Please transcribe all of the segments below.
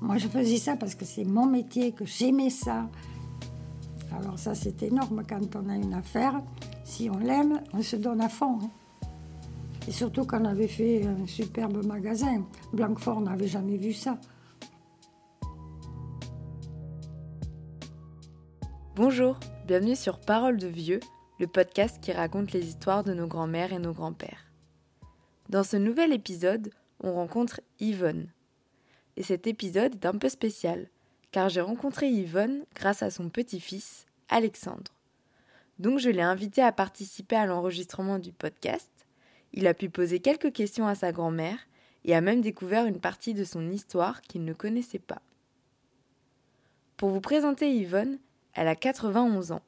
Moi, je faisais ça parce que c'est mon métier, que j'aimais ça. Alors ça, c'est énorme quand on a une affaire. Si on l'aime, on se donne à fond. hein. Et surtout qu'on avait fait un superbe magasin. Blanquefort n'avait jamais vu ça. Bonjour, bienvenue sur Parole de Vieux, le podcast qui raconte les histoires de nos grands-mères et nos grands-pères. Dans ce nouvel épisode, on rencontre Yvonne. Et cet épisode est un peu spécial, car j'ai rencontré Yvonne grâce à son petit-fils, Alexandre. Donc je l'ai invité à participer à l'enregistrement du podcast. Il a pu poser quelques questions à sa grand-mère et a même découvert une partie de son histoire qu'il ne connaissait pas. Pour vous présenter Yvonne, elle a 91 ans.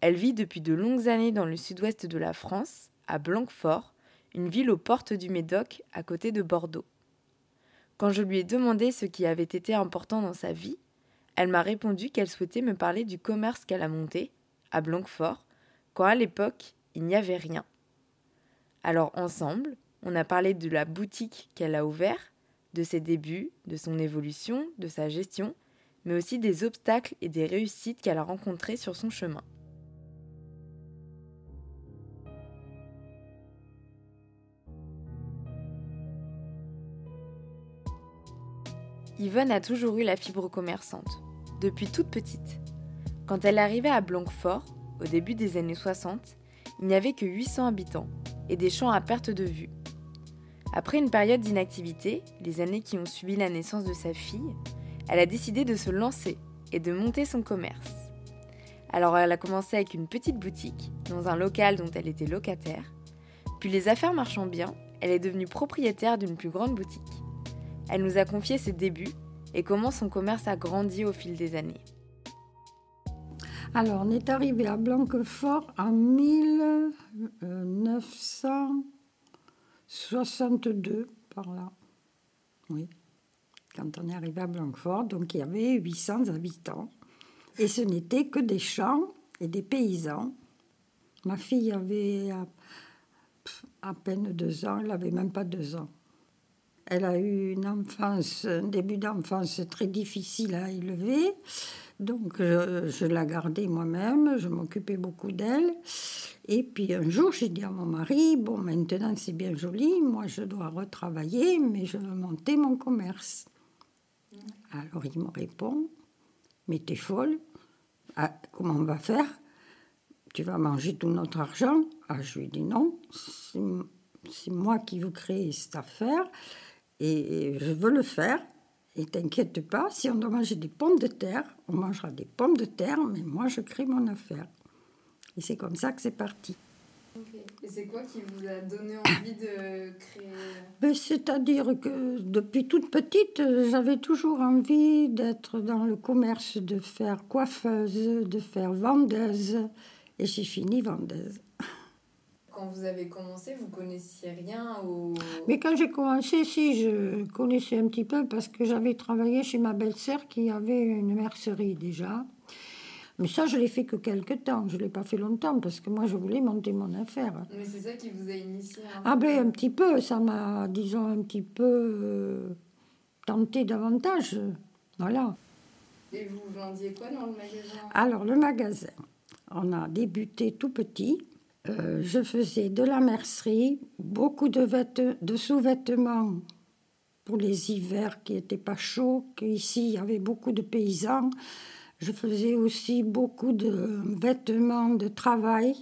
Elle vit depuis de longues années dans le sud-ouest de la France, à Blanquefort, une ville aux portes du Médoc, à côté de Bordeaux. Quand je lui ai demandé ce qui avait été important dans sa vie, elle m'a répondu qu'elle souhaitait me parler du commerce qu'elle a monté, à Blanquefort, quand à l'époque, il n'y avait rien. Alors ensemble, on a parlé de la boutique qu'elle a ouverte, de ses débuts, de son évolution, de sa gestion, mais aussi des obstacles et des réussites qu'elle a rencontrées sur son chemin. Yvonne a toujours eu la fibre commerçante, depuis toute petite. Quand elle arrivait à Blanquefort, au début des années 60, il n'y avait que 800 habitants et des champs à perte de vue. Après une période d'inactivité, les années qui ont suivi la naissance de sa fille, elle a décidé de se lancer et de monter son commerce. Alors elle a commencé avec une petite boutique, dans un local dont elle était locataire, puis les affaires marchant bien, elle est devenue propriétaire d'une plus grande boutique. Elle nous a confié ses débuts et comment son commerce a grandi au fil des années. Alors, on est arrivé à Blanquefort en 1962, par là. Oui. Quand on est arrivé à Blanquefort, donc il y avait 800 habitants. Et ce n'était que des champs et des paysans. Ma fille avait à, peine deux ans, elle n'avait même pas deux ans. Elle a eu une enfance, un début d'enfance très difficile à élever. Donc, je, la gardais moi-même, je m'occupais beaucoup d'elle. Et puis un jour, j'ai dit à mon mari Bon, maintenant c'est bien joli, moi je dois retravailler, mais je veux monter mon commerce. Alors il me répond Mais t'es folle Ah, Comment on va faire? Tu vas manger tout notre argent? Ah, je lui dit Non, c'est c'est moi qui veux créer cette affaire et je veux le faire. Et t'inquiète pas, si on doit manger des pommes de terre, on mangera des pommes de terre, mais moi je crée mon affaire. Et c'est comme ça que c'est parti. Et c'est quoi qui vous a donné envie de créer Ben, C'est-à-dire que depuis toute petite, euh, j'avais toujours envie d'être dans le commerce, de faire coiffeuse, de faire vendeuse. Et j'ai fini vendeuse. Quand vous avez commencé, vous connaissiez rien au... Mais quand j'ai commencé, si, je connaissais un petit peu parce que j'avais travaillé chez ma belle-sœur qui avait une mercerie déjà. Mais ça, je l'ai fait que quelques temps. Je ne l'ai pas fait longtemps parce que moi, je voulais monter mon affaire. Mais c'est ça qui vous a initié un Ah ben, un petit peu, ça m'a, disons, un petit peu euh, tenté davantage. Voilà. Et vous vendiez quoi dans le magasin? Alors, le magasin, on a débuté tout petit. Euh, je faisais de la mercerie, beaucoup de, de sous-vêtements pour les hivers qui n'étaient pas chauds, qu'ici il y avait beaucoup de paysans. Je faisais aussi beaucoup de vêtements de travail.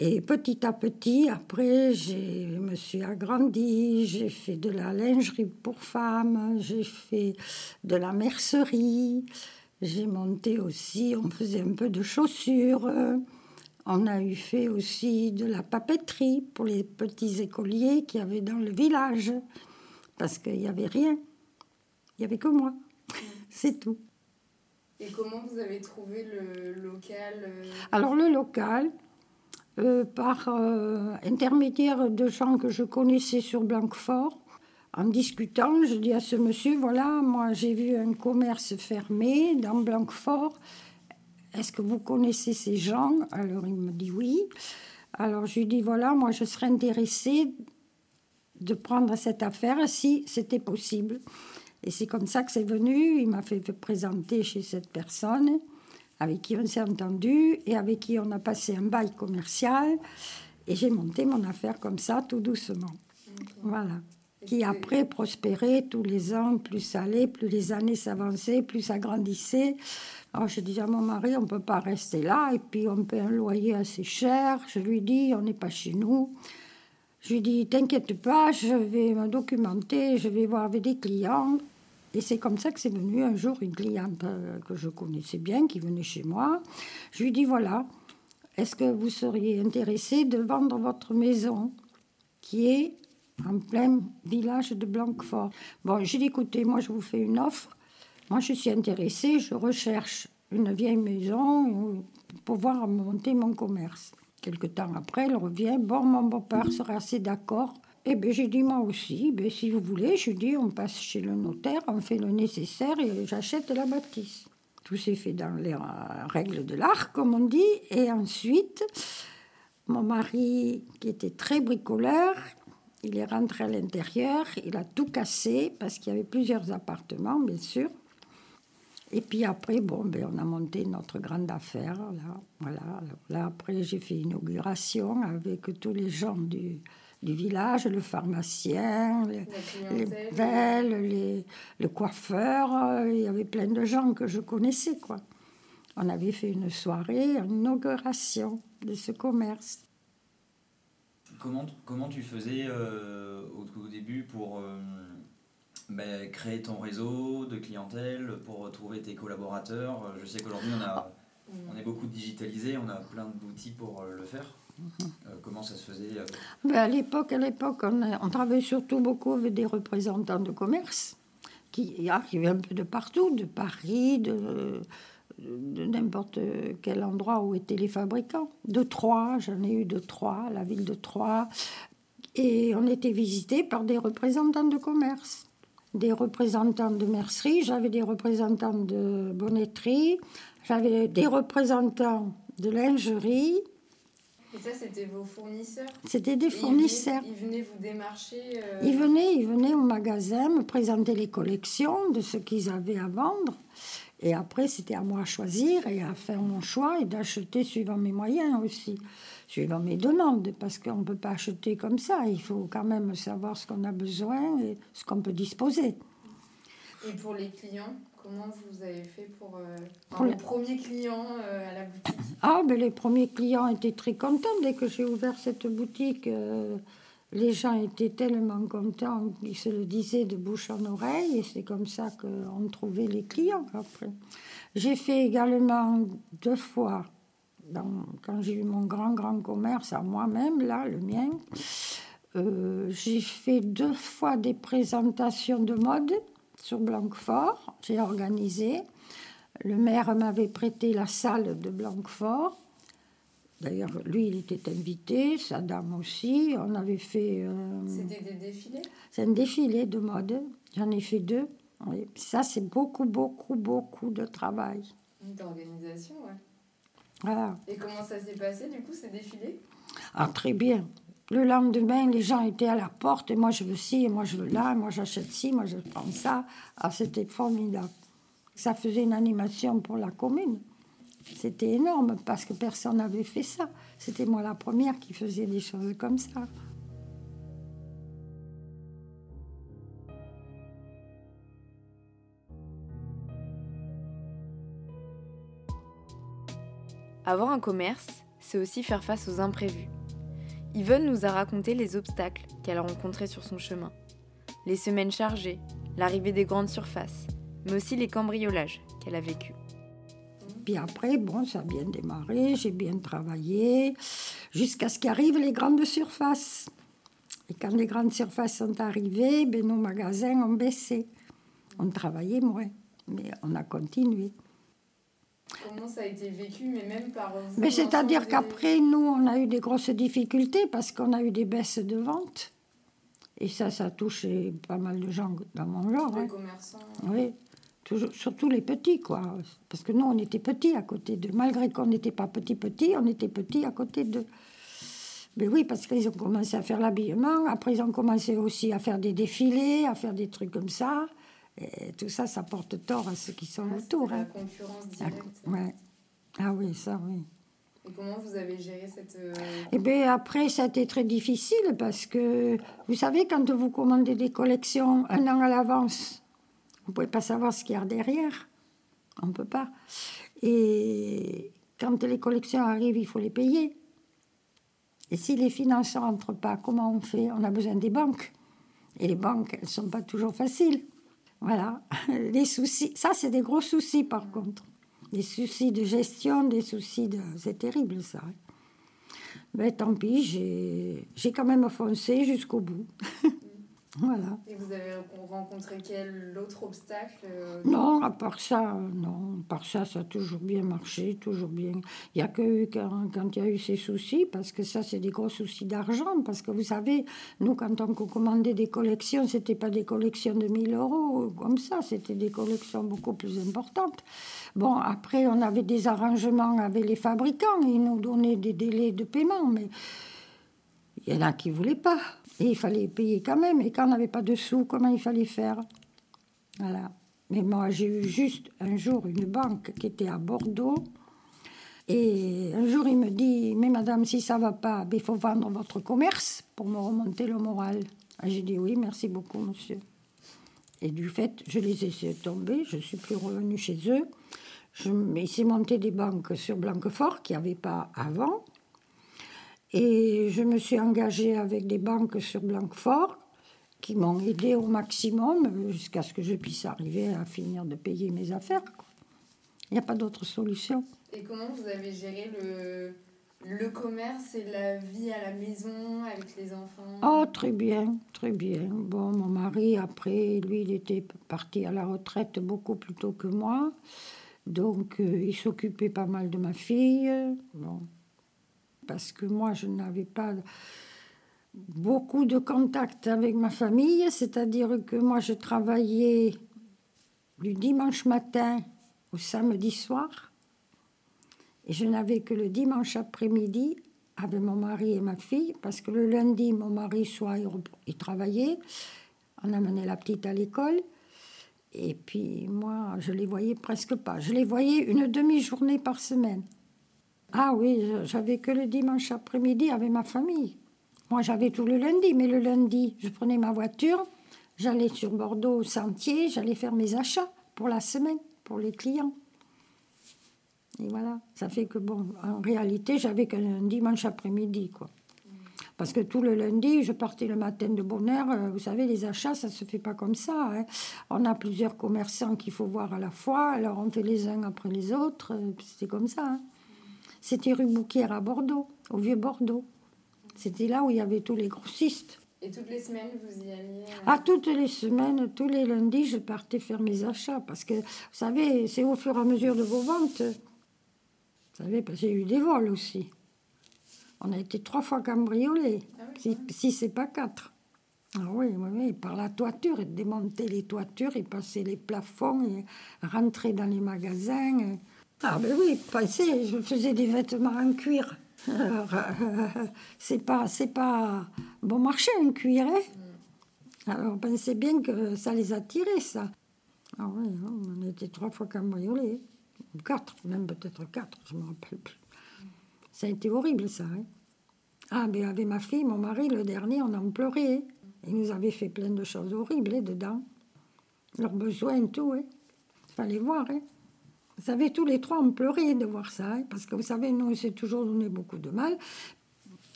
Et petit à petit, après, je me suis agrandie, j'ai fait de la lingerie pour femmes, j'ai fait de la mercerie, j'ai monté aussi, on faisait un peu de chaussures, on a eu fait aussi de la papeterie pour les petits écoliers qu'il y avait dans le village, parce qu'il n'y avait rien, il n'y avait que moi, c'est tout. Et comment vous avez trouvé le local euh, Alors le local, euh, par euh, intermédiaire de gens que je connaissais sur Blanquefort, en discutant, je dis à ce monsieur, voilà, moi j'ai vu un commerce fermé dans Blanquefort, est-ce que vous connaissez ces gens? Alors il me dit oui. Alors je lui dis, voilà, moi je serais intéressée de prendre cette affaire si c'était possible. Et c'est comme ça que c'est venu. Il m'a fait présenter chez cette personne avec qui on s'est entendu et avec qui on a passé un bail commercial. Et j'ai monté mon affaire comme ça, tout doucement. Voilà. Qui après prospérait tous les ans, plus ça allait, plus les années s'avançaient, plus ça grandissait. Alors je disais à mon mari, on ne peut pas rester là, et puis on paie un loyer assez cher. Je lui dis, on n'est pas chez nous. Je lui dis, t'inquiète pas, je vais me documenter, je vais voir avec des clients. Et c'est comme ça que c'est venu un jour une cliente euh, que je connaissais bien, qui venait chez moi. Je lui dis, voilà, est-ce que vous seriez intéressé de vendre votre maison qui est en plein village de Blanquefort Bon, j'ai dit, écoutez, moi je vous fais une offre. Moi je suis intéressée, je recherche une vieille maison pour pouvoir monter mon commerce. Quelque temps après, elle revient. Bon, mon beau-père serait assez d'accord. Eh bien, j'ai dit moi aussi, ben, si vous voulez, je dis, on passe chez le notaire, on fait le nécessaire et j'achète la bâtisse. Tout s'est fait dans les règles de l'art, comme on dit. Et ensuite, mon mari, qui était très bricoleur, il est rentré à l'intérieur, il a tout cassé, parce qu'il y avait plusieurs appartements, bien sûr. Et puis après, bon, ben, on a monté notre grande affaire. Là, voilà. là après, j'ai fait inauguration avec tous les gens du, du village, le pharmacien, les, les les, le coiffeur. Euh, il y avait plein de gens que je connaissais, quoi. On avait fait une soirée, une inauguration de ce commerce. Comment, comment tu faisais euh, au, début pour... Euh, ben, créer ton réseau de clientèle, pour trouver tes collaborateurs? Je sais qu'aujourd'hui, on, a, on est beaucoup digitalisé, on a plein d'outils pour euh, le faire. Euh, comment ça se faisait ben, À l'époque, à l'époque on, on, travaillait surtout beaucoup avec des représentants de commerce qui arrivaient un peu de partout, de Paris, de, de n'importe quel endroit où étaient les fabricants. De Troyes, j'en ai eu de Troyes, la ville de Troyes. Et on était visité par des représentants de commerce des représentants de mercerie, j'avais des représentants de bonnetterie, j'avais des représentants de lingerie. Et ça, c'était vos fournisseurs C'était des fournisseurs. Ils venaient, vous démarcher euh, Ils venaient, ils venaient au magasin me présenter les collections de ce qu'ils avaient à vendre. Et après, c'était à moi à choisir et à faire mon choix et d'acheter suivant mes moyens aussi suivant mes demandes, parce qu'on ne peut pas acheter comme ça. Il faut quand même savoir ce qu'on a besoin et ce qu'on peut disposer. Et pour les clients, comment vous avez fait pour, euh, pour les premiers clients euh, à la boutique? Ah, ben les premiers clients étaient très contents dès que j'ai ouvert cette boutique. Euh, les gens étaient tellement contents qu'ils se le disaient de bouche en oreille et c'est comme ça qu'on trouvait les clients après. J'ai fait également deux fois quand j'ai eu mon grand, grand commerce à moi-même, là, le mien, euh, j'ai fait deux fois des présentations de mode sur Blanquefort. J'ai organisé. Le maire m'avait prêté la salle de Blanquefort. D'ailleurs, lui, il était invité, sa dame aussi. On avait fait. Euh, C'était des défilés? C'est un défilé de mode. J'en ai fait deux. Ça, c'est beaucoup, beaucoup, beaucoup de travail. D'organisation, ouais. Voilà. Et comment ça s'est passé, du coup, ces défilés? Ah, très bien. Le lendemain, les gens étaient à la porte, et moi je veux ci, et moi je veux là, et moi j'achète ci, moi je prends ça. Ah, c'était formidable. Ça faisait une animation pour la commune. C'était énorme parce que personne n'avait fait ça. C'était moi la première qui faisait des choses comme ça. Avoir un commerce, c'est aussi faire face aux imprévus. Yvonne nous a raconté les obstacles qu'elle a rencontrés sur son chemin. Les semaines chargées, l'arrivée des grandes surfaces, mais aussi les cambriolages qu'elle a vécus. Puis après, bon, ça a bien démarré, j'ai bien travaillé, jusqu'à ce qu'arrivent les grandes surfaces. Et quand les grandes surfaces sont arrivées, ben, nos magasins ont baissé. On travaillait moins, mais on a continué. Comment ça a été vécu, mais même par vous Mais c'est-à-dire qu'après, nous, on a eu des grosses difficultés parce qu'on a eu des baisses de vente. Et ça, ça a touché pas mal de gens dans mon genre. Les hein. commerçants. Oui, toujours, surtout les petits, quoi. Parce que nous, on était petits à côté d'eux. Malgré qu'on n'était pas petits-petits, on était petits à côté d'eux. Mais oui, parce qu'ils ont commencé à faire l'habillement. Après, ils ont commencé aussi à faire des défilés, à faire des trucs comme ça. Et tout ça, ça porte tort à ceux qui sont Ah, autour. c'était La hein. concurrence directe. ouais. Ah oui, ça oui. Et comment vous avez géré cette. euh, Et bien après, ça a été très difficile parce que, vous savez, quand vous commandez des collections un an à l'avance, vous ne pouvez pas savoir ce qu'il y a derrière. On ne peut pas. Et quand les collections arrivent, il faut les payer. Et si les finances ne rentrent pas, comment on fait? On a besoin des banques. Et les banques, elles ne sont pas toujours faciles. Voilà. Les soucis, ça, c'est des gros soucis par contre. Des soucis de gestion, des soucis de. C'est terrible ça. Mais tant pis, j'ai quand même foncé jusqu'au bout. voilà. Et vous avez rencontré quel autre obstacle euh, Non, à part ça, non. À part ça, ça a toujours bien marché, toujours bien. Il n'y a que eu quand, quand il y a eu ces soucis, parce que ça, c'est des gros soucis d'argent. Parce que vous savez, nous, quand on commandait des collections, ce n'était pas des collections de 1000 euros comme ça, c'était des collections beaucoup plus importantes. Bon, après, on avait des arrangements avec les fabricants, ils nous donnaient des délais de paiement, mais il y en a qui ne voulaient pas. Et il fallait payer quand même. Et quand on n'avait pas de sous, comment il fallait faire? Voilà. Mais moi, j'ai eu juste un jour une banque qui était à Bordeaux. Et un jour, il me dit Mais madame, si ça ne va pas, ben, il faut vendre votre commerce pour me remonter le moral. Ah, J'ai dit Oui, merci beaucoup, monsieur. Et du fait, je les ai laissés tomber, je suis plus revenue chez eux. Je, il s'est monté des banques sur Blanquefort qu'il n'y avait pas avant. Et je me suis engagée avec des banques sur Blanquefort qui m'ont aidé au maximum jusqu'à ce que je puisse arriver à finir de payer mes affaires. Il n'y a pas d'autre solution. Et comment vous avez géré le, le commerce et la vie à la maison avec les enfants? Oh, très bien, très bien. Bon, mon mari, après, lui, il était parti à la retraite beaucoup plus tôt que moi. Donc, euh, il s'occupait pas mal de ma fille. Bon. Parce que moi, je n'avais pas beaucoup de contact avec ma famille. C'est-à-dire que moi, je travaillais du dimanche matin au samedi soir. Et je n'avais que le dimanche après-midi avec mon mari et ma fille, parce que le lundi, mon mari, soit il travaillait, on amenait la petite à l'école, et puis moi, je les voyais presque pas. Je les voyais une demi-journée par semaine. Ah oui, j'avais que le dimanche après-midi avec ma famille. Moi, j'avais tout le lundi, mais le lundi, je prenais ma voiture, j'allais sur Bordeaux au sentier, j'allais faire mes achats pour la semaine, pour les clients. Et voilà, ça fait que, bon, en réalité, j'avais qu'un dimanche après-midi, quoi. Parce que tout le lundi, je partais le matin de bonne heure. Euh, Vous savez, les achats, ça ne se fait pas comme ça. hein. On a plusieurs commerçants qu'il faut voir à la fois. Alors, on fait les uns après les autres. euh, C'était comme ça. hein. C'était rue Bouquière à Bordeaux, au vieux Bordeaux. C'était là où il y avait tous les grossistes. Et toutes les semaines, vous y alliez euh, Ah, toutes les semaines, tous les lundis, je partais faire mes achats. Parce que, vous savez, c'est au fur et à mesure de vos ventes. Vous savez, parce que j'ai eu des vols aussi. On a été trois fois cambriolés. Ah oui, si c'est pas quatre. Ah oui, oui, oui, par la toiture, ils démontaient les toitures, ils passaient les plafonds, ils rentraient dans les magasins. Ah ben oui, pensez, je faisais des vêtements en cuir. Alors, euh, c'est pas, c'est pas bon marché un cuir, hein Alors pensez bien que ça les attirait, ça. Ah oui, non, on était trois fois cambriolés. Quatre, même peut-être quatre, je me rappelle plus. Ça a été horrible, ça. hein. Ah, mais avec ma fille, mon mari, le dernier, on en pleurait. hein. Il nous avait fait plein de choses horribles hein, dedans. Leurs besoins, tout. Il fallait voir. hein. Vous savez, tous les trois, on pleurait de voir ça. hein, parce que vous savez, nous, on s'est toujours donné beaucoup de mal.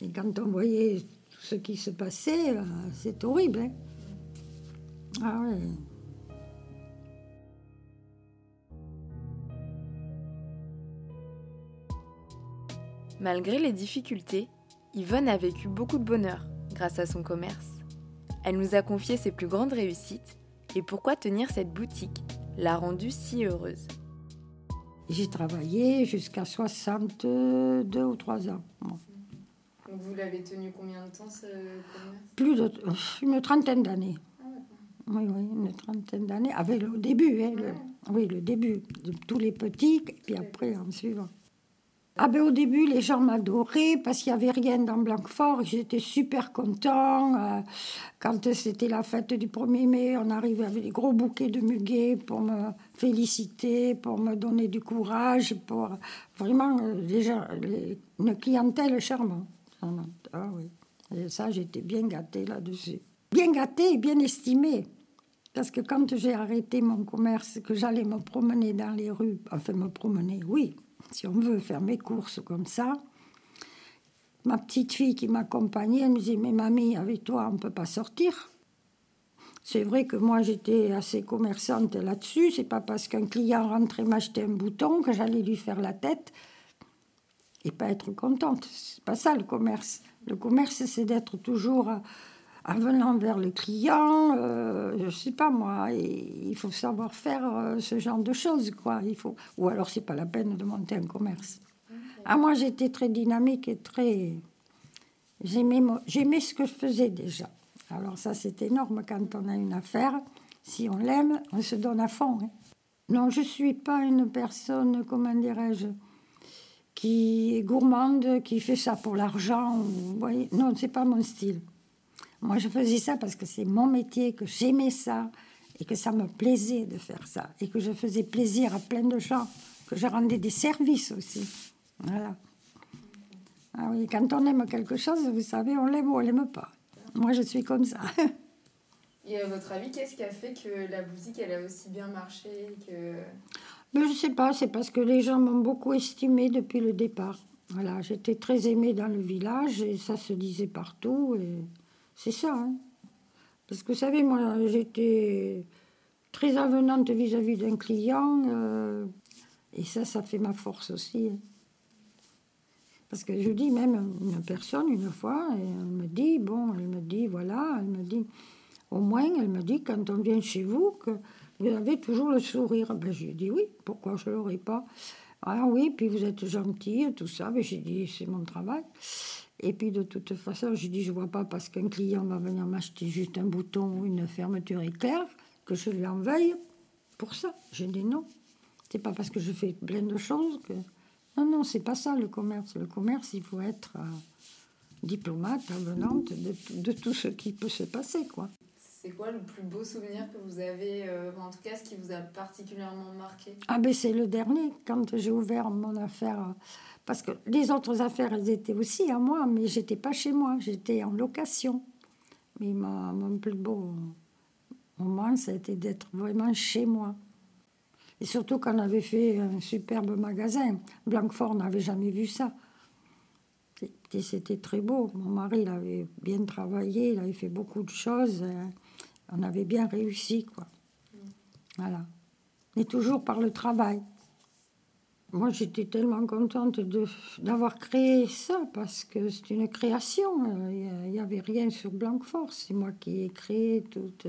Et quand on voyait tout ce qui se passait, euh, c'est horrible. hein. Ah ouais. Malgré les difficultés, Yvonne a vécu beaucoup de bonheur grâce à son commerce. Elle nous a confié ses plus grandes réussites et pourquoi tenir cette boutique l'a rendue si heureuse. J'ai travaillé jusqu'à 62 ou 3 ans. Bon. Donc vous l'avez tenu combien de temps ce commerce? Plus de une trentaine d'années. Oui, oui, une trentaine d'années. Avec le début, hein, le- oui, le début de tous les petits, puis après en suivant. Ah ben au début, les gens m'adoraient parce qu'il n'y avait rien dans Blanquefort. J'étais super content. Euh, quand c'était la fête du 1er mai, on arrivait avec des gros bouquets de muguet pour me féliciter, pour me donner du courage, pour vraiment euh, une clientèle charmante. Ah oui. Et ça, j'étais bien gâtée là-dessus. Bien gâtée et bien estimée. Parce que quand j'ai arrêté mon commerce, que j'allais me promener dans les rues, enfin me promener, oui, si on veut faire mes courses comme ça. Ma petite fille qui m'accompagnait, elle me disait Mais mamie, avec toi, on ne peut pas sortir. C'est vrai que moi, j'étais assez commerçante là-dessus. C'est pas parce qu'un client rentrait m'acheter un bouton que j'allais lui faire la tête et pas être contente. C'est pas ça le commerce. Le commerce, c'est d'être toujours avenant vers le client. Euh, je sais pas moi. Et il faut savoir faire euh, ce genre de choses, quoi. Il faut. Ou alors, c'est pas la peine de monter un commerce. Ah, moi, j'étais très dynamique et très. J'aimais, j'aimais ce que je faisais déjà. Alors, ça, c'est énorme quand on a une affaire. Si on l'aime, on se donne à fond. Hein. Non, je ne suis pas une personne, comment dirais-je, qui est gourmande, qui fait ça pour l'argent. voyez non, c'est pas mon style. Moi, je faisais ça parce que c'est mon métier, que j'aimais ça et que ça me plaisait de faire ça et que je faisais plaisir à plein de gens, que je rendais des services aussi. Voilà. Ah oui, quand on aime quelque chose, vous savez, on l'aime ou on l'aime pas. Moi, je suis comme ça. Et à votre avis, qu'est-ce qui a fait que la boutique, elle a aussi bien marché que... Mais je ne sais pas, c'est parce que les gens m'ont beaucoup estimée depuis le départ. Voilà, j'étais très aimée dans le village et ça se disait partout. Et c'est ça. Hein. Parce que vous savez, moi, j'étais très avenante vis-à-vis d'un client. Euh, et ça, ça fait ma force aussi. Hein. Parce que je dis même une personne une fois, et elle me dit, bon, elle me dit, voilà, elle me dit, au moins, elle me dit, quand on vient chez vous, que vous avez toujours le sourire. Ben, j'ai dit oui, pourquoi je ne l'aurais pas? Ah oui, puis vous êtes gentil, tout ça. Ben, j'ai dit, c'est mon travail. Et puis de toute façon, j'ai dit, je ne vois pas parce qu'un client va venir m'acheter juste un bouton ou une fermeture éclair que je lui en veuille pour ça. J'ai dit non. C'est pas parce que je fais plein de choses que. Non, non, c'est pas ça le commerce. Le commerce, il faut être euh, diplomate, avenante de, de, tout ce qui peut se passer, quoi. C'est quoi le plus beau souvenir que vous avez, euh, en tout cas ce qui vous a particulièrement marqué? Ah ben c'est le dernier, quand j'ai ouvert mon affaire. Parce que les autres affaires, elles étaient aussi à moi, mais j'étais pas chez moi, j'étais en location. Mais ma, mon plus beau moment, ça a été d'être vraiment chez moi. Et surtout qu'on avait fait un superbe magasin. Blanquefort n'avait jamais vu ça. C'était très beau. Mon mari, il avait bien travaillé, il avait fait beaucoup de choses. On avait bien réussi, quoi. Voilà. Mais toujours par le travail. Moi, j'étais tellement contente d'avoir créé ça, parce que c'est une création. Il n'y avait rien sur Blanquefort. C'est moi qui ai créé toute,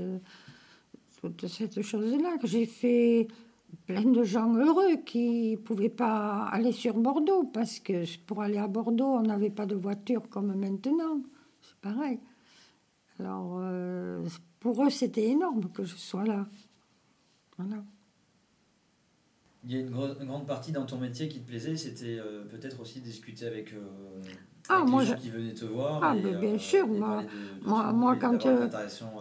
toute cette chose-là. J'ai fait plein de gens heureux qui ne pouvaient pas aller sur Bordeaux parce que pour aller à Bordeaux, on n'avait pas de voiture comme maintenant. C'est pareil. Alors, euh, pour eux, c'était énorme que je sois là. Voilà. Il y a une, grande partie dans ton métier qui te plaisait, c'était euh, peut-être aussi discuter avec, euh, ah, les moi, gens qui venaient te voir. Ah, ben, bien sûr. Moi, moi, moi quand.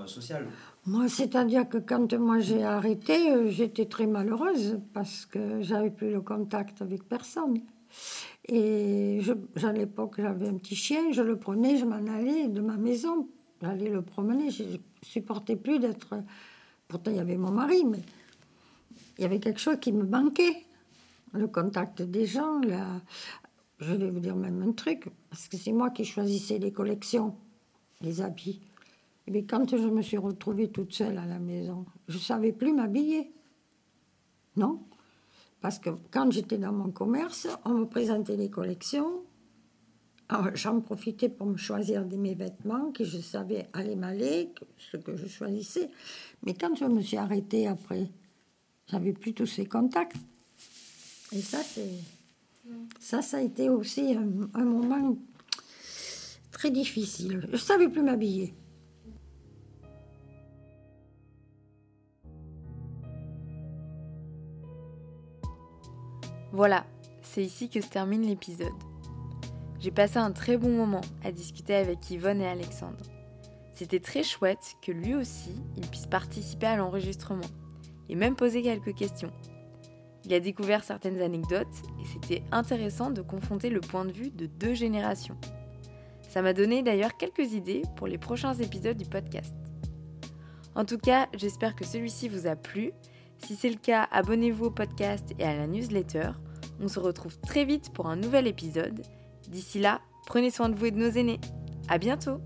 sociale. Moi, c'est-à-dire que quand moi j'ai arrêté, euh, j'étais très malheureuse parce que j'avais plus le contact avec personne. Et je, à l'époque, j'avais un petit chien, je le prenais, je m'en allais de ma maison, j'allais le promener, je supportais plus d'être. Pourtant, il y avait mon mari, mais il y avait quelque chose qui me manquait. Le contact des gens. Je vais vous dire même un truc, parce que c'est moi qui choisissais les collections, les habits. Mais quand je me suis retrouvée toute seule à la maison, je ne savais plus m'habiller. Non? Parce que quand j'étais dans mon commerce, on me présentait les collections. J'en profitais pour me choisir des, mes vêtements que je savais aller m'aller, ce que je choisissais. Mais quand je me suis arrêtée après, j'avais plus tous ces contacts. Et ça, c'est. Ça, ça a été aussi un, un moment très difficile. Je ne savais plus m'habiller. Voilà, c'est ici que se termine l'épisode. J'ai passé un très bon moment à discuter avec Yvonne et Alexandre. C'était très chouette que lui aussi, il puisse participer à l'enregistrement et même poser quelques questions. Il a découvert certaines anecdotes et c'était intéressant de confronter le point de vue de deux générations. Ça m'a donné d'ailleurs quelques idées pour les prochains épisodes du podcast. En tout cas, j'espère que celui-ci vous a plu. Si c'est le cas, abonnez-vous au podcast et à la newsletter. On se retrouve très vite pour un nouvel épisode. D'ici là, prenez soin de vous et de nos aînés. À bientôt!